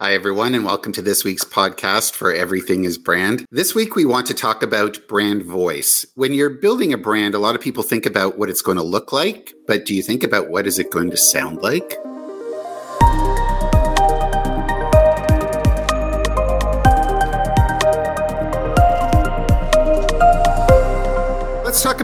Hi, everyone, and welcome to this week's podcast for Everything is Brand. This week, we want to talk about brand voice. When you're building a brand, a lot of people think about what it's going to look like, but do you think about what is it going to sound like?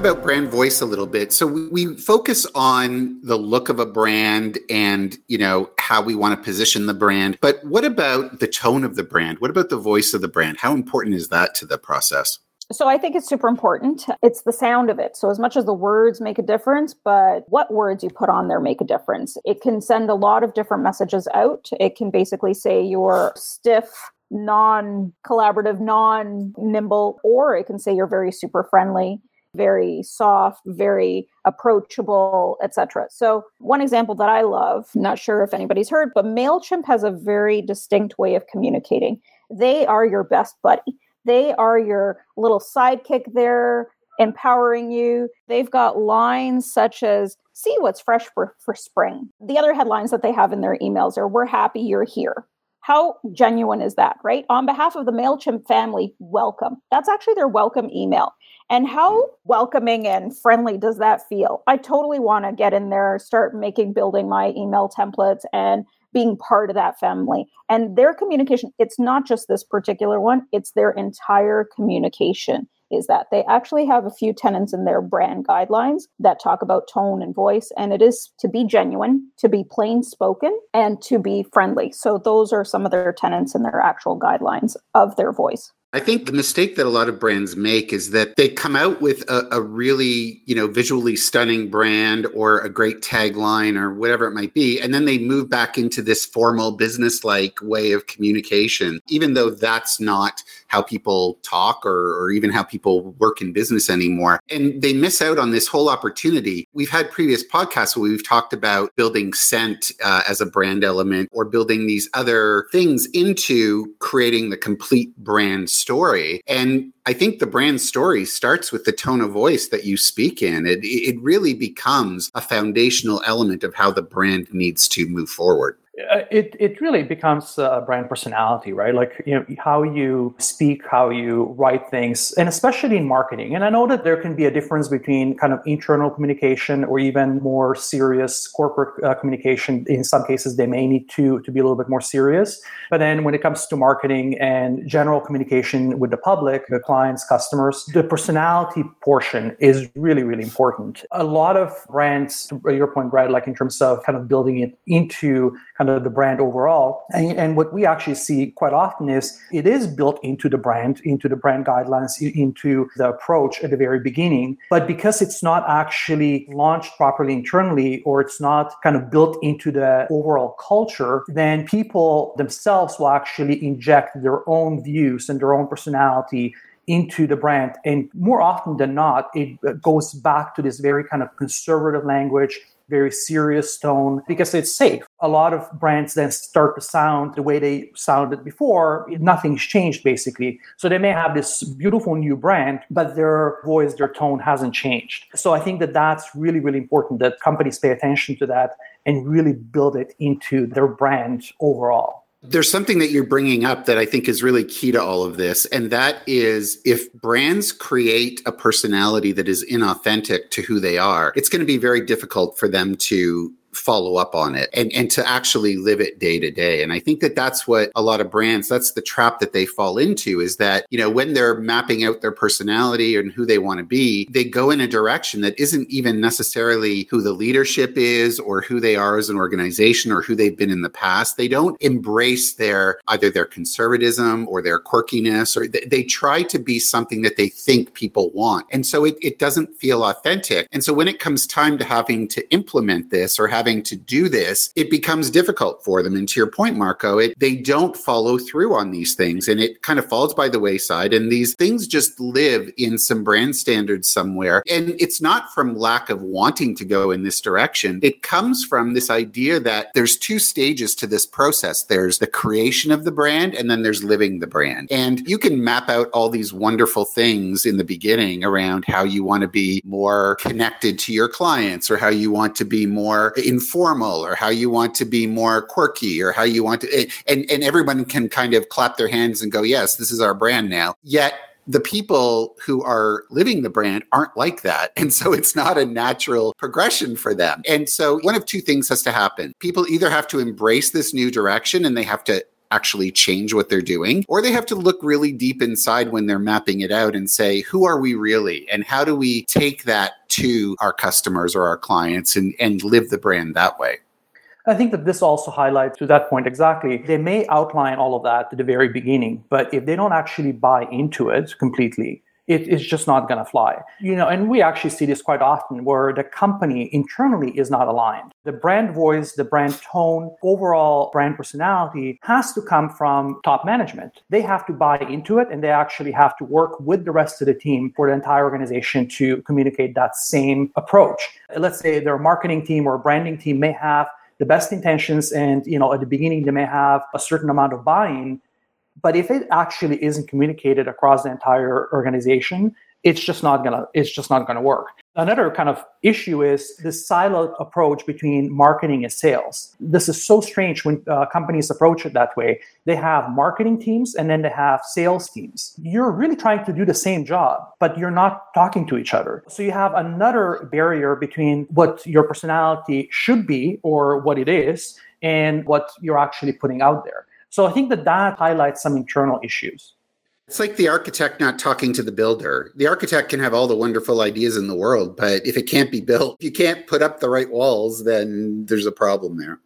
About brand voice a little bit. So we focus on the look of a brand and, you know, how we want to position the brand. But what about the tone of the brand? What about the voice of the brand? How important is that to the process? So I think it's super important. It's the sound of it. So as much as the words make a difference, but what words you put on there make a difference. It can send a lot of different messages out. It can basically say you're stiff, non collaborative, non nimble, or it can say you're very super friendly very soft, very approachable, etc. So, one example that I love, not sure if anybody's heard, but Mailchimp has a very distinct way of communicating. They are your best buddy. They are your little sidekick there empowering you. They've got lines such as see what's fresh for, for spring. The other headlines that they have in their emails are we're happy you're here. How genuine is that, right? On behalf of the MailChimp family, welcome. That's actually their welcome email. And how welcoming and friendly does that feel? I totally want to get in there, start making, building my email templates and being part of that family. And their communication, it's not just this particular one, it's their entire communication is that they actually have a few tenants in their brand guidelines that talk about tone and voice. And it is to be genuine, to be plain spoken, and to be friendly. So those are some of their tenants in their actual guidelines of their voice. I think the mistake that a lot of brands make is that they come out with a, a, really, you know, visually stunning brand or a great tagline or whatever it might be, and then they move back into this formal business-like way of communication, even though that's not how people talk or, or even how people work in business anymore. And they miss out on this whole opportunity. We've had previous podcasts where we've talked about building scent uh, as a brand element or building these other things into creating the complete brand story. And I think the brand story starts with the tone of voice that you speak in. It, it really becomes a foundational element of how the brand needs to move forward. Uh, it it really becomes a brand personality, right? Like you know how you speak, how you write things, and especially in marketing. And I know that there can be a difference between kind of internal communication or even more serious corporate uh, communication. In some cases, they may need to to be a little bit more serious. But then when it comes to marketing and general communication with the public, the clients, customers, the personality portion is really really important. A lot of brands, to your point, Brad, like in terms of kind of building it into kind the brand overall. And, and, what we actually see quite often is it is built into the brand, into the brand guidelines, into the approach at the very beginning. But because it's not actually launched properly internally or it's not kind of built into the overall culture, then people themselves will actually inject their own views and their own personality into the brand. And more often than not, it uh, goes back to this very kind of conservative language very serious tone because it's safe. A lot of brands then start to sound the way they sounded before. Nothing's changed basically. So they may have this beautiful new brand, but their voice, their tone hasn't changed. So I think that that's really, really important that companies pay attention to that and really build it into their brand overall. There's something that you're bringing up that I think is really key to all of this. And that is if brands create a personality that is inauthentic to who they are, it's going to be very difficult for them to follow up on it and, and to actually live it day to day. And I think that that's what a lot of brands, that's the trap that they fall into is that, you know, when they're mapping out their personality and who they want to be, they go in a direction that isn't even necessarily who the leadership is or who they are as an organization or who they've been in the past. They don't embrace their either their conservatism or their quirkiness or they, they try to be something that they think people want. And so it, it doesn't feel authentic. And so when it comes time to having to implement this or have having to do this, it becomes difficult for them. And to your point, Marco, it, they don't follow through on these things and it kind of falls by the wayside. And these things just live in some brand standards somewhere. And it's not from lack of wanting to go in this direction. It comes from this idea that there's two stages to this process. There's the creation of the brand and then there's living the brand. And you can map out all these wonderful things in the beginning around how you want to be more connected to your clients or how you want to be more informal or how you want to be more quirky or how you want to eh, and and everyone can kind of clap their hands and go yes this is our brand now yet the people who are living the brand aren't like that. And so it's not a natural progression for them. And so one of two things has to happen. People either have to embrace this new direction and they have to actually change what they're doing, or they have to look really deep inside when they're mapping it out and say, who are we really? And how do we take that to our customers or our clients and, and live the brand that way? I think that this also highlights to that point exactly. They may outline all of that at the very beginning, but if they don't actually buy into it completely, it is just not going to fly. You know, and we actually see this quite often where the company internally is not aligned. The brand voice, the brand tone, overall brand personality has to come from top management. They have to buy into it and they actually have to work with the rest of the team for the entire organization to communicate that same approach. Let's say their marketing team or branding team may have the best intentions and you know at the beginning they may have a certain amount of buy-in but if it actually isn't communicated across the entire organization it's just not gonna it's just not gonna work. Another kind of issue is this siloed approach between marketing and sales. This is so strange when uh, companies approach it that way. They have marketing teams and then they have sales teams. You're really trying to do the same job but you're not talking to each other. So you have another barrier between what your personality should be or what it is and what you're actually putting out there so I think that that highlights some internal issues. It's like the architect not talking to the builder. The architect can have all the wonderful ideas in the world, but if it can't be built, if you can't put up the right walls, then there's a problem there.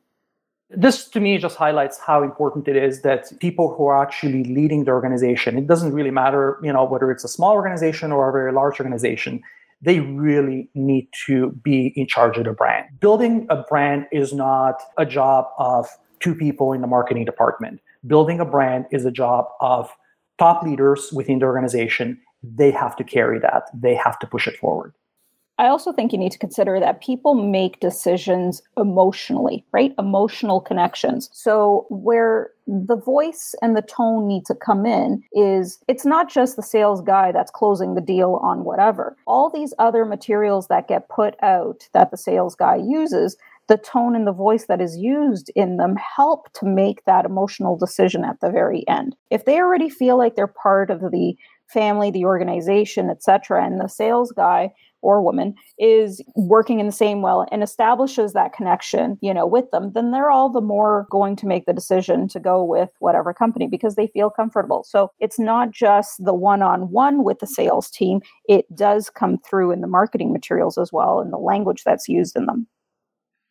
This to me just highlights how important it is that people who are actually leading the organization, it doesn't really matter, you know, whether it's a small organization or a very large organization, they really need to be in charge of the brand. Building a brand is not a job of two people in the marketing department. Building a brand is a job of top leaders within the organization. They have to carry that, they have to push it forward. I also think you need to consider that people make decisions emotionally, right? Emotional connections. So, where the voice and the tone need to come in is it's not just the sales guy that's closing the deal on whatever. All these other materials that get put out that the sales guy uses the tone and the voice that is used in them help to make that emotional decision at the very end. If they already feel like they're part of the family, the organization, etc., and the sales guy or woman is working in the same well and establishes that connection, you know, with them, then they're all the more going to make the decision to go with whatever company because they feel comfortable. So it's not just the one-on-one with the sales team, it does come through in the marketing materials as well and the language that's used in them.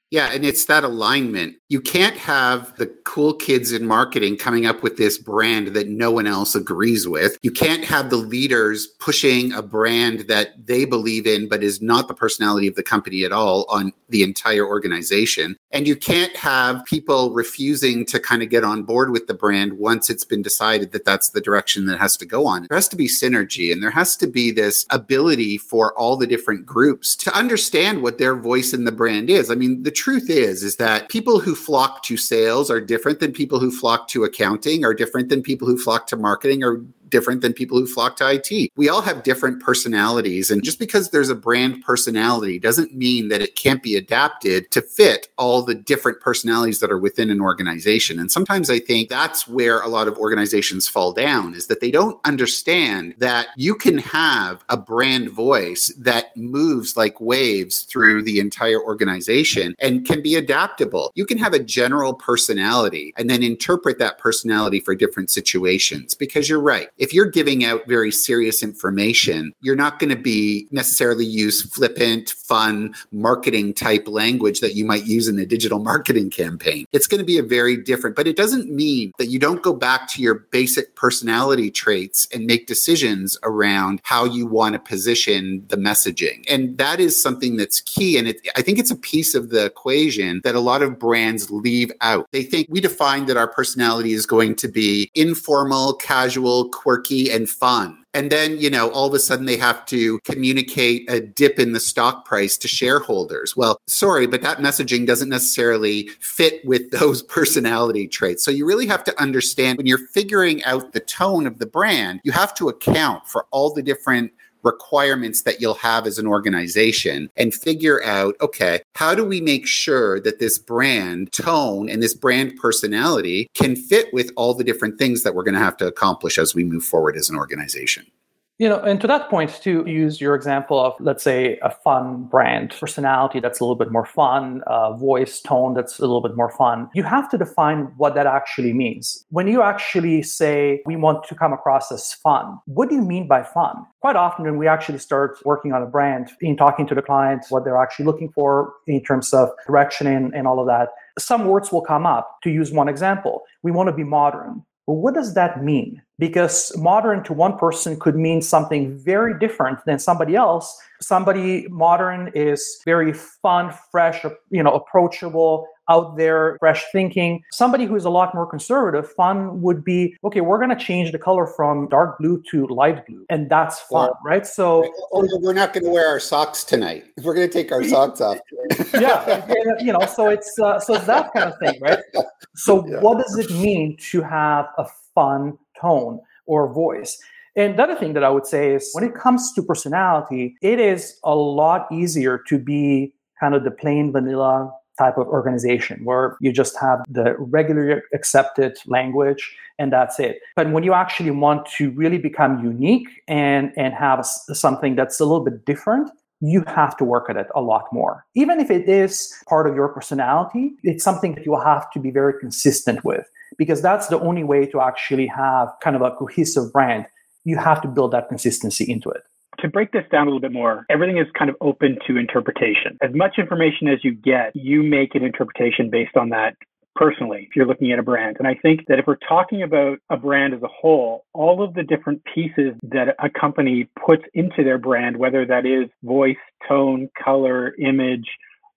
Yeah, and it's that alignment. You can't have the cool kids in marketing coming up with this brand that no one else agrees with. You can't have the leaders pushing a brand that they believe in, but is not the personality of the company at all on the entire organization. And you can't have people refusing to kind of get on board with the brand once it's been decided that that's the direction that has to go on. There has to be synergy and there has to be this ability for all the different groups to understand what their voice in the brand is. I mean, the truth is is that people who flock to sales are different than people who flock to accounting are different than people who flock to marketing are different than people who flock to IT. We all have different personalities. And just because there's a brand personality doesn't mean that it can't be adapted to fit all the different personalities that are within an organization. And sometimes I think that's where a lot of organizations fall down is that they don't understand that you can have a brand voice that moves like waves through the entire organization and can be adaptable. You can have a general personality and then interpret that personality for different situations because you're right if you're giving out very serious information, you're not going to be necessarily use flippant, fun marketing type language that you might use in a digital marketing campaign. It's going to be a very different, but it doesn't mean that you don't go back to your basic personality traits and make decisions around how you want to position the messaging. And that is something that's key. And it, I think it's a piece of the equation that a lot of brands leave out. They think we define that our personality is going to be informal, casual, quirky and fun. And then, you know, all of a sudden they have to communicate a dip in the stock price to shareholders. Well, sorry, but that messaging doesn't necessarily fit with those personality traits. So you really have to understand when you're figuring out the tone of the brand, you have to account for all the different requirements that you'll have as an organization and figure out okay, how do we make sure that this brand tone and this brand personality can fit with all the different things that we're going to have to accomplish as we move forward as an organization? You know, and to that point, to use your example of, let's say, a fun brand, personality that's a little bit more fun, uh, voice tone that's a little bit more fun, you have to define what that actually means. When you actually say, we want to come across as fun, what do you mean by fun? Quite often, when we actually start working on a brand, in talking to the client, what they're actually looking for in terms of direction and, and all of that, some words will come up. To use one example, we want to be modern. Well, what does that mean? Because modern to one person could mean something very different than somebody else. Somebody modern is very fun, fresh, you know, approachable, out there, fresh thinking. Somebody who's a lot more conservative, fun would be okay, we're going to change the color from dark blue to light blue. And that's fun, right? So, we're not going to wear our socks tonight. We're going to take our socks off. yeah. You know, so it's, uh, so it's that kind of thing, right? So, yeah. what does it mean to have a fun tone or voice? And the other thing that I would say is when it comes to personality, it is a lot easier to be kind of the plain vanilla type of organization where you just have the regularly accepted language and that's it. But when you actually want to really become unique and, and have something that's a little bit different, you have to work at it a lot more. Even if it is part of your personality, it's something that you will have to be very consistent with because that's the only way to actually have kind of a cohesive brand. You have to build that consistency into it to break this down a little bit more, everything is kind of open to interpretation. As much information as you get, you make an interpretation based on that personally if you're looking at a brand. And I think that if we're talking about a brand as a whole, all of the different pieces that a company puts into their brand, whether that is voice, tone, color, image,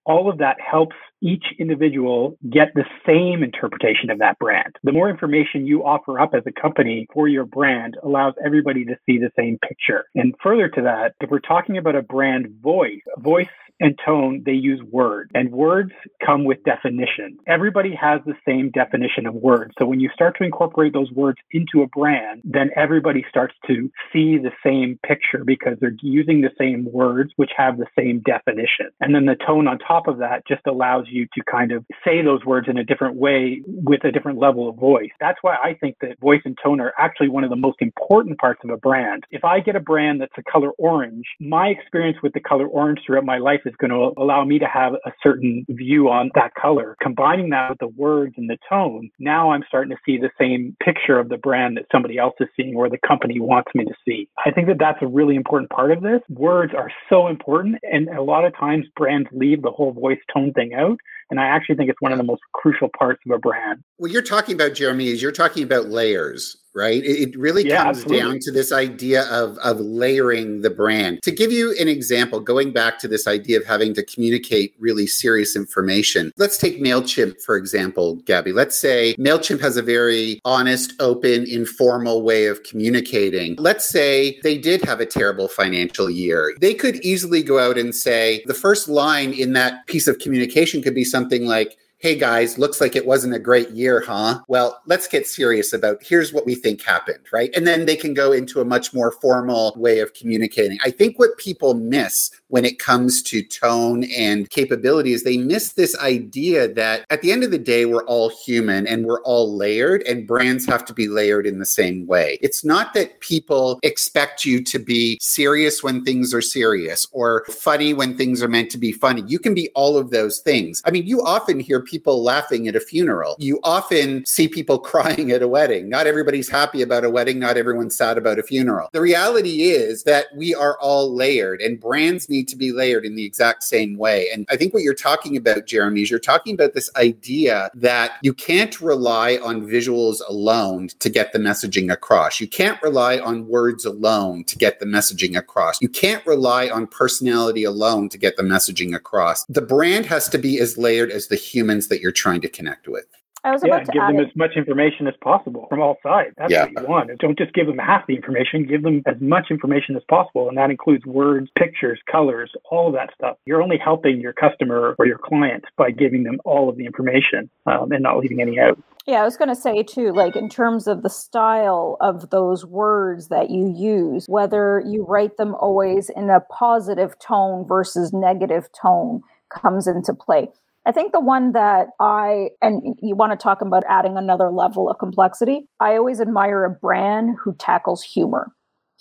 all of that helps each individual get the same interpretation of that brand. The more information you offer up as a company for your brand allows everybody to see the same picture. And further to that, if we're talking about a brand voice, voice and tone, they use words, and words come with definition. Everybody has the same definition of words. So when you start to incorporate those words into a brand, then everybody starts to see the same picture because they're using the same words, which have the same definition. And then the tone on top of that just allows you to kind of say those words in a different way with a different level of voice. That's why I think that voice and tone are actually one of the most important parts of a brand. If I get a brand that's a color orange, my experience with the color orange throughout my life is going to allow me to have a certain view on that color. Combining that with the words and the tone, now I'm starting to see the same picture of the brand that somebody else is seeing or the company wants me to see. I think that that's a really important part of this. Words are so important, and a lot of times brands leave the whole voice tone thing out. And I actually think it's one of the most crucial parts of a brand. What you're talking about, Jeremy, is you're talking about layers right? It, really yeah, comes absolutely. down to this idea of, of layering the brand. To give you an example, going back to this idea of having to communicate really serious information, let's take MailChimp, for example, Gabby. Let's say MailChimp has a very honest, open, informal way of communicating. Let's say they did have a terrible financial year. They could easily go out and say the first line in that piece of communication could be something like, hey guys, looks like it wasn't a great year, huh? Well, let's get serious about here's what we think happened, right? And then they can go into a much more formal way of communicating. I think what people miss when it comes to tone and capabilities, they miss this idea that at the end of the day, we're all human and we're all layered, and brands have to be layered in the same way. It's not that people expect you to be serious when things are serious or funny when things are meant to be funny. You can be all of those things. I mean, you often hear people laughing at a funeral. You often see people crying at a wedding. Not everybody's happy about a wedding, not everyone's sad about a funeral. The reality is that we are all layered and brands need to be layered in the exact same way. And I think what you're talking about, Jeremy, is you're talking about this idea that you can't rely on visuals alone to get the messaging across. You can't rely on words alone to get the messaging across. You can't rely on personality alone to get the messaging across. The brand has to be as layered as the humans that you're trying to connect with. I was yeah, about to give them it. as much information as possible from all sides. That's yeah. what you want. Don't just give them half the information. Give them as much information as possible, and that includes words, pictures, colors, all of that stuff. You're only helping your customer or your client by giving them all of the information um, and not leaving any out. Yeah, I was going to say too, like in terms of the style of those words that you use, whether you write them always in a positive tone versus negative tone comes into play. I think the one that I, and you want to talk about adding another level of complexity, I always admire a brand who tackles humor.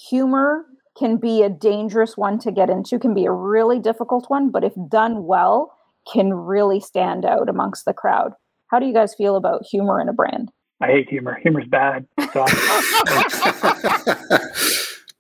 Humor can be a dangerous one to get into, can be a really difficult one, but if done well, can really stand out amongst the crowd. How do you guys feel about humor in a brand? I hate humor. Humor's bad.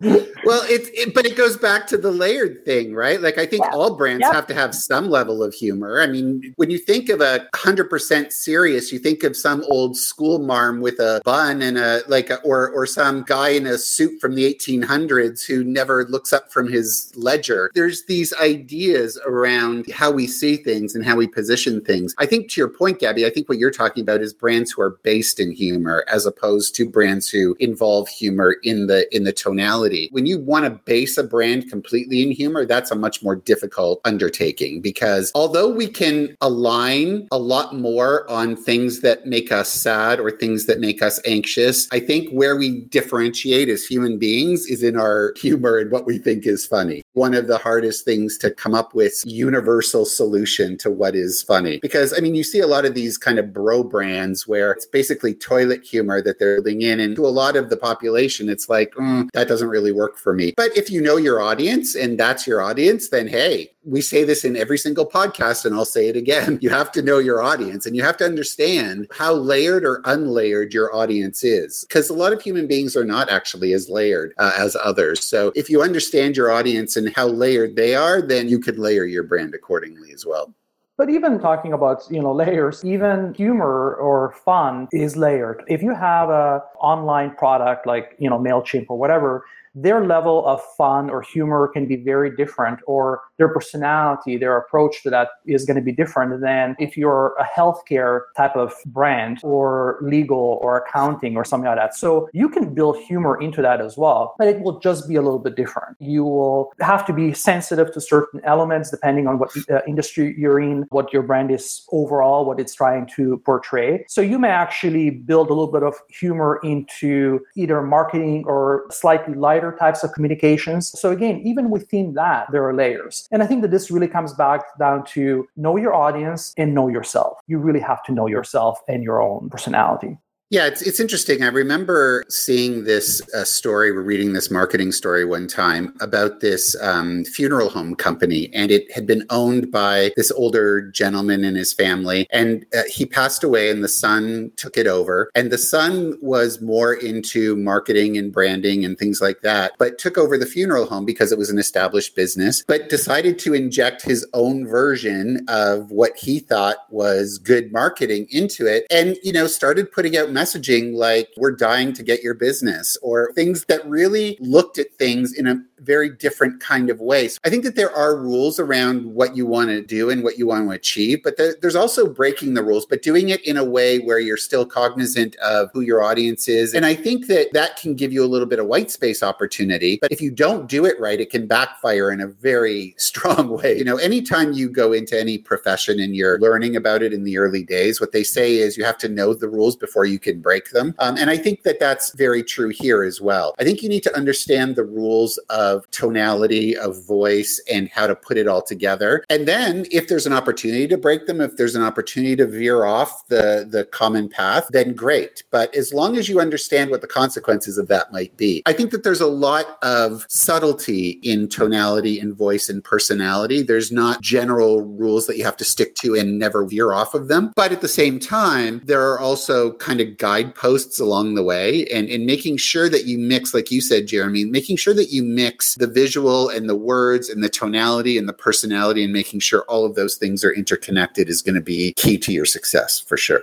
Well, it, it, but it goes back to the layered thing, right? Like I think yeah. all brands yep. have to have some level of humor. I mean, when you think of a hundred percent serious, you think of some old school marm with a bun and a like, a, or or some guy in a suit from the 1800s who never looks up from his ledger. There's these ideas around how we see things and how we position things. I think to your point, Gabby, I think what you're talking about is brands who are based in humor as opposed to brands who involve humor in the in the tonality when you want to base a brand completely in humor, that's a much more difficult undertaking because although we can align a lot more on things that make us sad or things that make us anxious, I think where we differentiate as human beings is in our humor and what we think is funny. One of the hardest things to come up with universal solution to what is funny because I mean you see a lot of these kind of bro brands where it's basically toilet humor that they're living in and to a lot of the population it's like mm, that doesn't really work for me. But if you know your audience and that's your audience, then hey, we say this in every single podcast and I'll say it again. You have to know your audience and you have to understand how layered or unlayered your audience is because a lot of human beings are not actually as layered uh, as others. So if you understand your audience and how layered they are, then you could layer your brand accordingly as well. But even talking about you know layers, even humor or fun is layered. If you have a online product like you know Mailchimp or whatever, their level of fun or humor can be very different, or their personality, their approach to that is going to be different than if you're a healthcare type of brand or legal or accounting or something like that. So you can build humor into that as well, but it will just be a little bit different. You will have to be sensitive to certain elements depending on what uh, industry you're in, what your brand is overall, what it's trying to portray. So you may actually build a little bit of humor into either marketing or slightly lighter types of communications. So again, even within that, there are layers. And I think that this really comes back down to know your audience and know yourself. You really have to know yourself and your own personality. Yeah, it's it's interesting. I remember seeing this uh, story, we're reading this marketing story one time about this um, funeral home company, and it had been owned by this older gentleman and his family, and uh, he passed away, and the son took it over, and the son was more into marketing and branding and things like that, but took over the funeral home because it was an established business, but decided to inject his own version of what he thought was good marketing into it, and you know started putting out messaging like we're dying to get your business or things that really looked at things in a very different kind of way. So I think that there are rules around what you want to do and what you want to achieve, but there's also breaking the rules, but doing it in a way where you're still cognizant of who your audience is. And I think that that can give you a little bit of white space opportunity. But if you don't do it right, it can backfire in a very strong way. You know, anytime you go into any profession and you're learning about it in the early days, what they say is you have to know the rules before you can break them. Um, and I think that that's very true here as well. I think you need to understand the rules of of tonality, of voice, and how to put it all together. And then if there's an opportunity to break them, if there's an opportunity to veer off the, the common path, then great. But as long as you understand what the consequences of that might be, I think that there's a lot of subtlety in tonality and voice and personality. There's not general rules that you have to stick to and never veer off of them. But at the same time, there are also kind of guideposts along the way and, and making sure that you mix, like you said, Jeremy, making sure that you mix mix the visual and the words and the tonality and the personality and making sure all of those things are interconnected is going to be key to your success for sure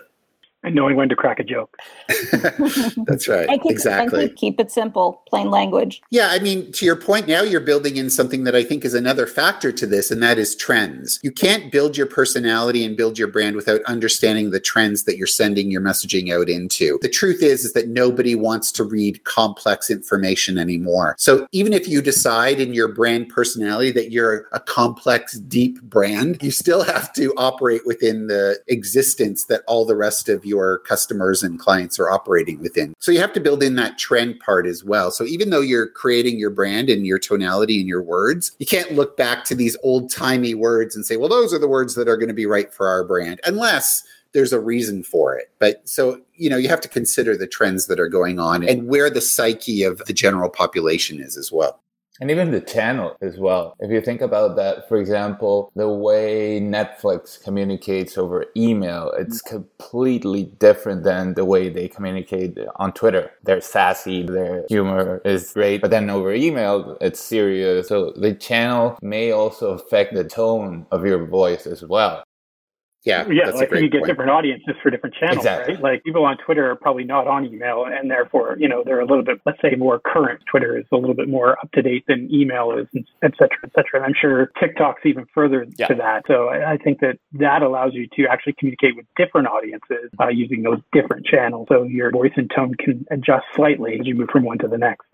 and knowing when to crack a joke. That's right. And keep, exactly. And keep, it simple, plain language. Yeah, I mean, to your point, now you're building in something that I think is another factor to this, and that is trends. You can't build your personality and build your brand without understanding the trends that you're sending your messaging out into. The truth is, is that nobody wants to read complex information anymore. So even if you decide in your brand personality that you're a complex, deep brand, you still have to operate within the existence that all the rest of your your customers and clients are operating within. So you have to build in that trend part as well. So even though you're creating your brand and your tonality and your words, you can't look back to these old timey words and say, well, those are the words that are going to be right for our brand, unless there's a reason for it. But so, you know, you have to consider the trends that are going on and where the psyche of the general population is as well and even the channel as well. If you think about that, for example, the way Netflix communicates over email, it's completely different than the way they communicate on Twitter. They're sassy, their humor is great, but then over email, it's serious. So the channel may also affect the tone of your voice as well. Yeah, yeah. Like you get point. different audiences for different channels, exactly. right? Like people on Twitter are probably not on email, and therefore, you know, they're a little bit, let's say, more current. Twitter is a little bit more up to date than email is, et cetera, et cetera. And I'm sure TikTok's even further yeah. to that. So I, I, think that that allows you to actually communicate with different audiences uh, using those different channels. So your voice and tone can adjust slightly as you move from one to the next.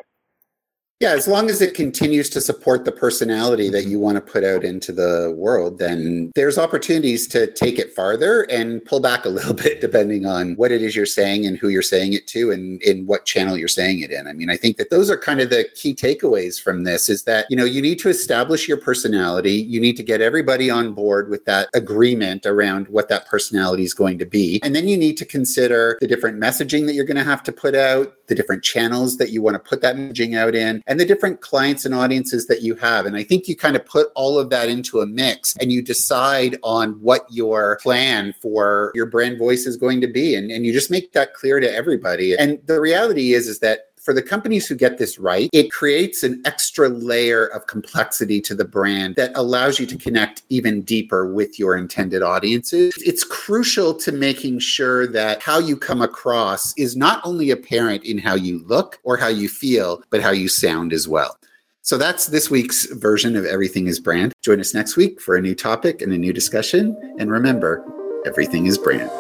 Yeah, as long as it continues to support the personality that you want to put out into the world, then there's opportunities to take it farther and pull back a little bit depending on what it is you're saying and who you're saying it to and in what channel you're saying it in. I mean, I think that those are kind of the key takeaways from this is that, you know, you need to establish your personality. You need to get everybody on board with that agreement around what that personality is going to be. And then you need to consider the different messaging that you're going to have to put out, the different channels that you want to put that messaging out in and the different clients and audiences that you have. And I think you kind of put all of that into a mix and you decide on what your plan for your brand voice is going to be. And, and you just make that clear to everybody. And the reality is, is that for the companies who get this right, it creates an extra layer of complexity to the brand that allows you to connect even deeper with your intended audiences. It's crucial to making sure that how you come across is not only apparent in how you look or how you feel, but how you sound as well. So that's this week's version of Everything is Brand. Join us next week for a new topic and a new discussion. And remember, everything is brand.